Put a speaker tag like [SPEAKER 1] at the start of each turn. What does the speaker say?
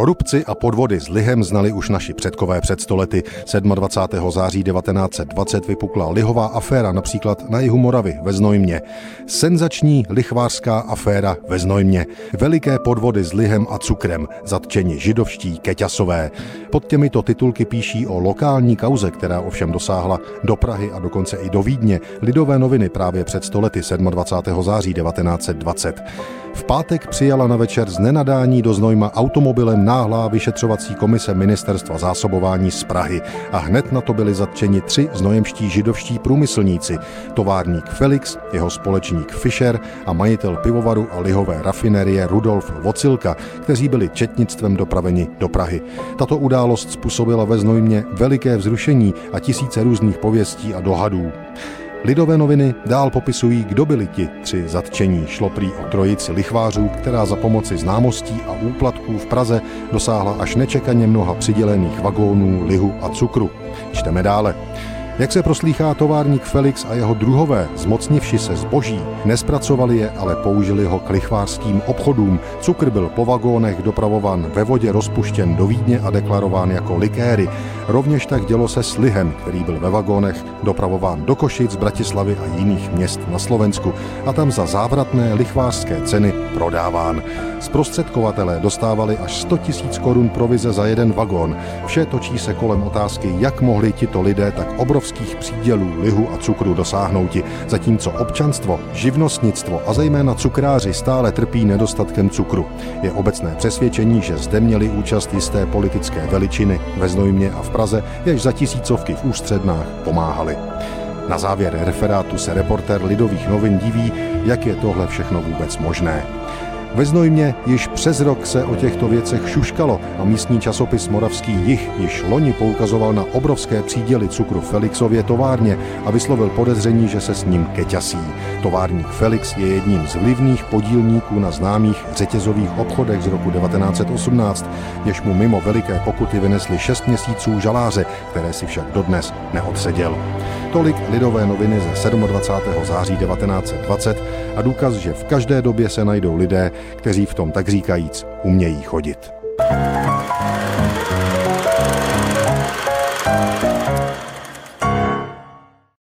[SPEAKER 1] Korupci a podvody s lihem znali už naši předkové před stolety. 27. září 1920 vypukla lihová aféra například na jihu Moravy ve Znojmě. Senzační lichvářská aféra ve Znojmě. Veliké podvody s lihem a cukrem, zatčeni židovští keťasové. Pod těmito titulky píší o lokální kauze, která ovšem dosáhla do Prahy a dokonce i do Vídně. Lidové noviny právě před stolety 27. září 1920. V pátek přijala na večer z nenadání do Znojma automobilem náhlá vyšetřovací komise ministerstva zásobování z Prahy a hned na to byli zatčeni tři znojemští židovští průmyslníci, továrník Felix, jeho společník Fischer a majitel pivovaru a lihové rafinerie Rudolf Vocilka, kteří byli četnictvem dopraveni do Prahy. Tato událost způsobila ve Znojmě veliké vzrušení a tisíce různých pověstí a dohadů. Lidové noviny dál popisují, kdo byli ti tři zatčení. Šlo prý o trojici lichvářů, která za pomoci známostí a úplatků v Praze dosáhla až nečekaně mnoha přidělených vagónů, lihu a cukru. Čteme dále. Jak se proslýchá továrník Felix a jeho druhové, zmocnivši se zboží, nespracovali je, ale použili ho k lichvářským obchodům. Cukr byl po vagónech dopravován ve vodě rozpuštěn do Vídně a deklarován jako likéry. Rovněž tak dělo se s lihem, který byl ve vagónech dopravován do Košic, Bratislavy a jiných měst na Slovensku a tam za závratné lichvářské ceny prodáván. Zprostředkovatelé dostávali až 100 000 korun provize za jeden vagón. Vše točí se kolem otázky, jak mohli tito lidé tak obrovských přídělů lihu a cukru dosáhnouti, zatímco občanstvo, živnostnictvo a zejména cukráři stále trpí nedostatkem cukru. Je obecné přesvědčení, že zde měli účast jisté politické veličiny ve Znojmě a v Praze, jež za tisícovky v ústřednách pomáhali. Na závěr referátu se reportér Lidových novin diví, jak je tohle všechno vůbec možné. Ve Znojmě již přes rok se o těchto věcech šuškalo a místní časopis Moravský jich již loni poukazoval na obrovské příděly cukru Felixově továrně a vyslovil podezření, že se s ním keťasí. Továrník Felix je jedním z vlivných podílníků na známých řetězových obchodech z roku 1918, jež mu mimo veliké pokuty vynesli 6 měsíců žaláře, které si však dodnes neodseděl. Tolik lidové noviny ze 27. září 1920 a důkaz, že v každé době se najdou lidé, kteří v tom tak říkajíc umějí chodit.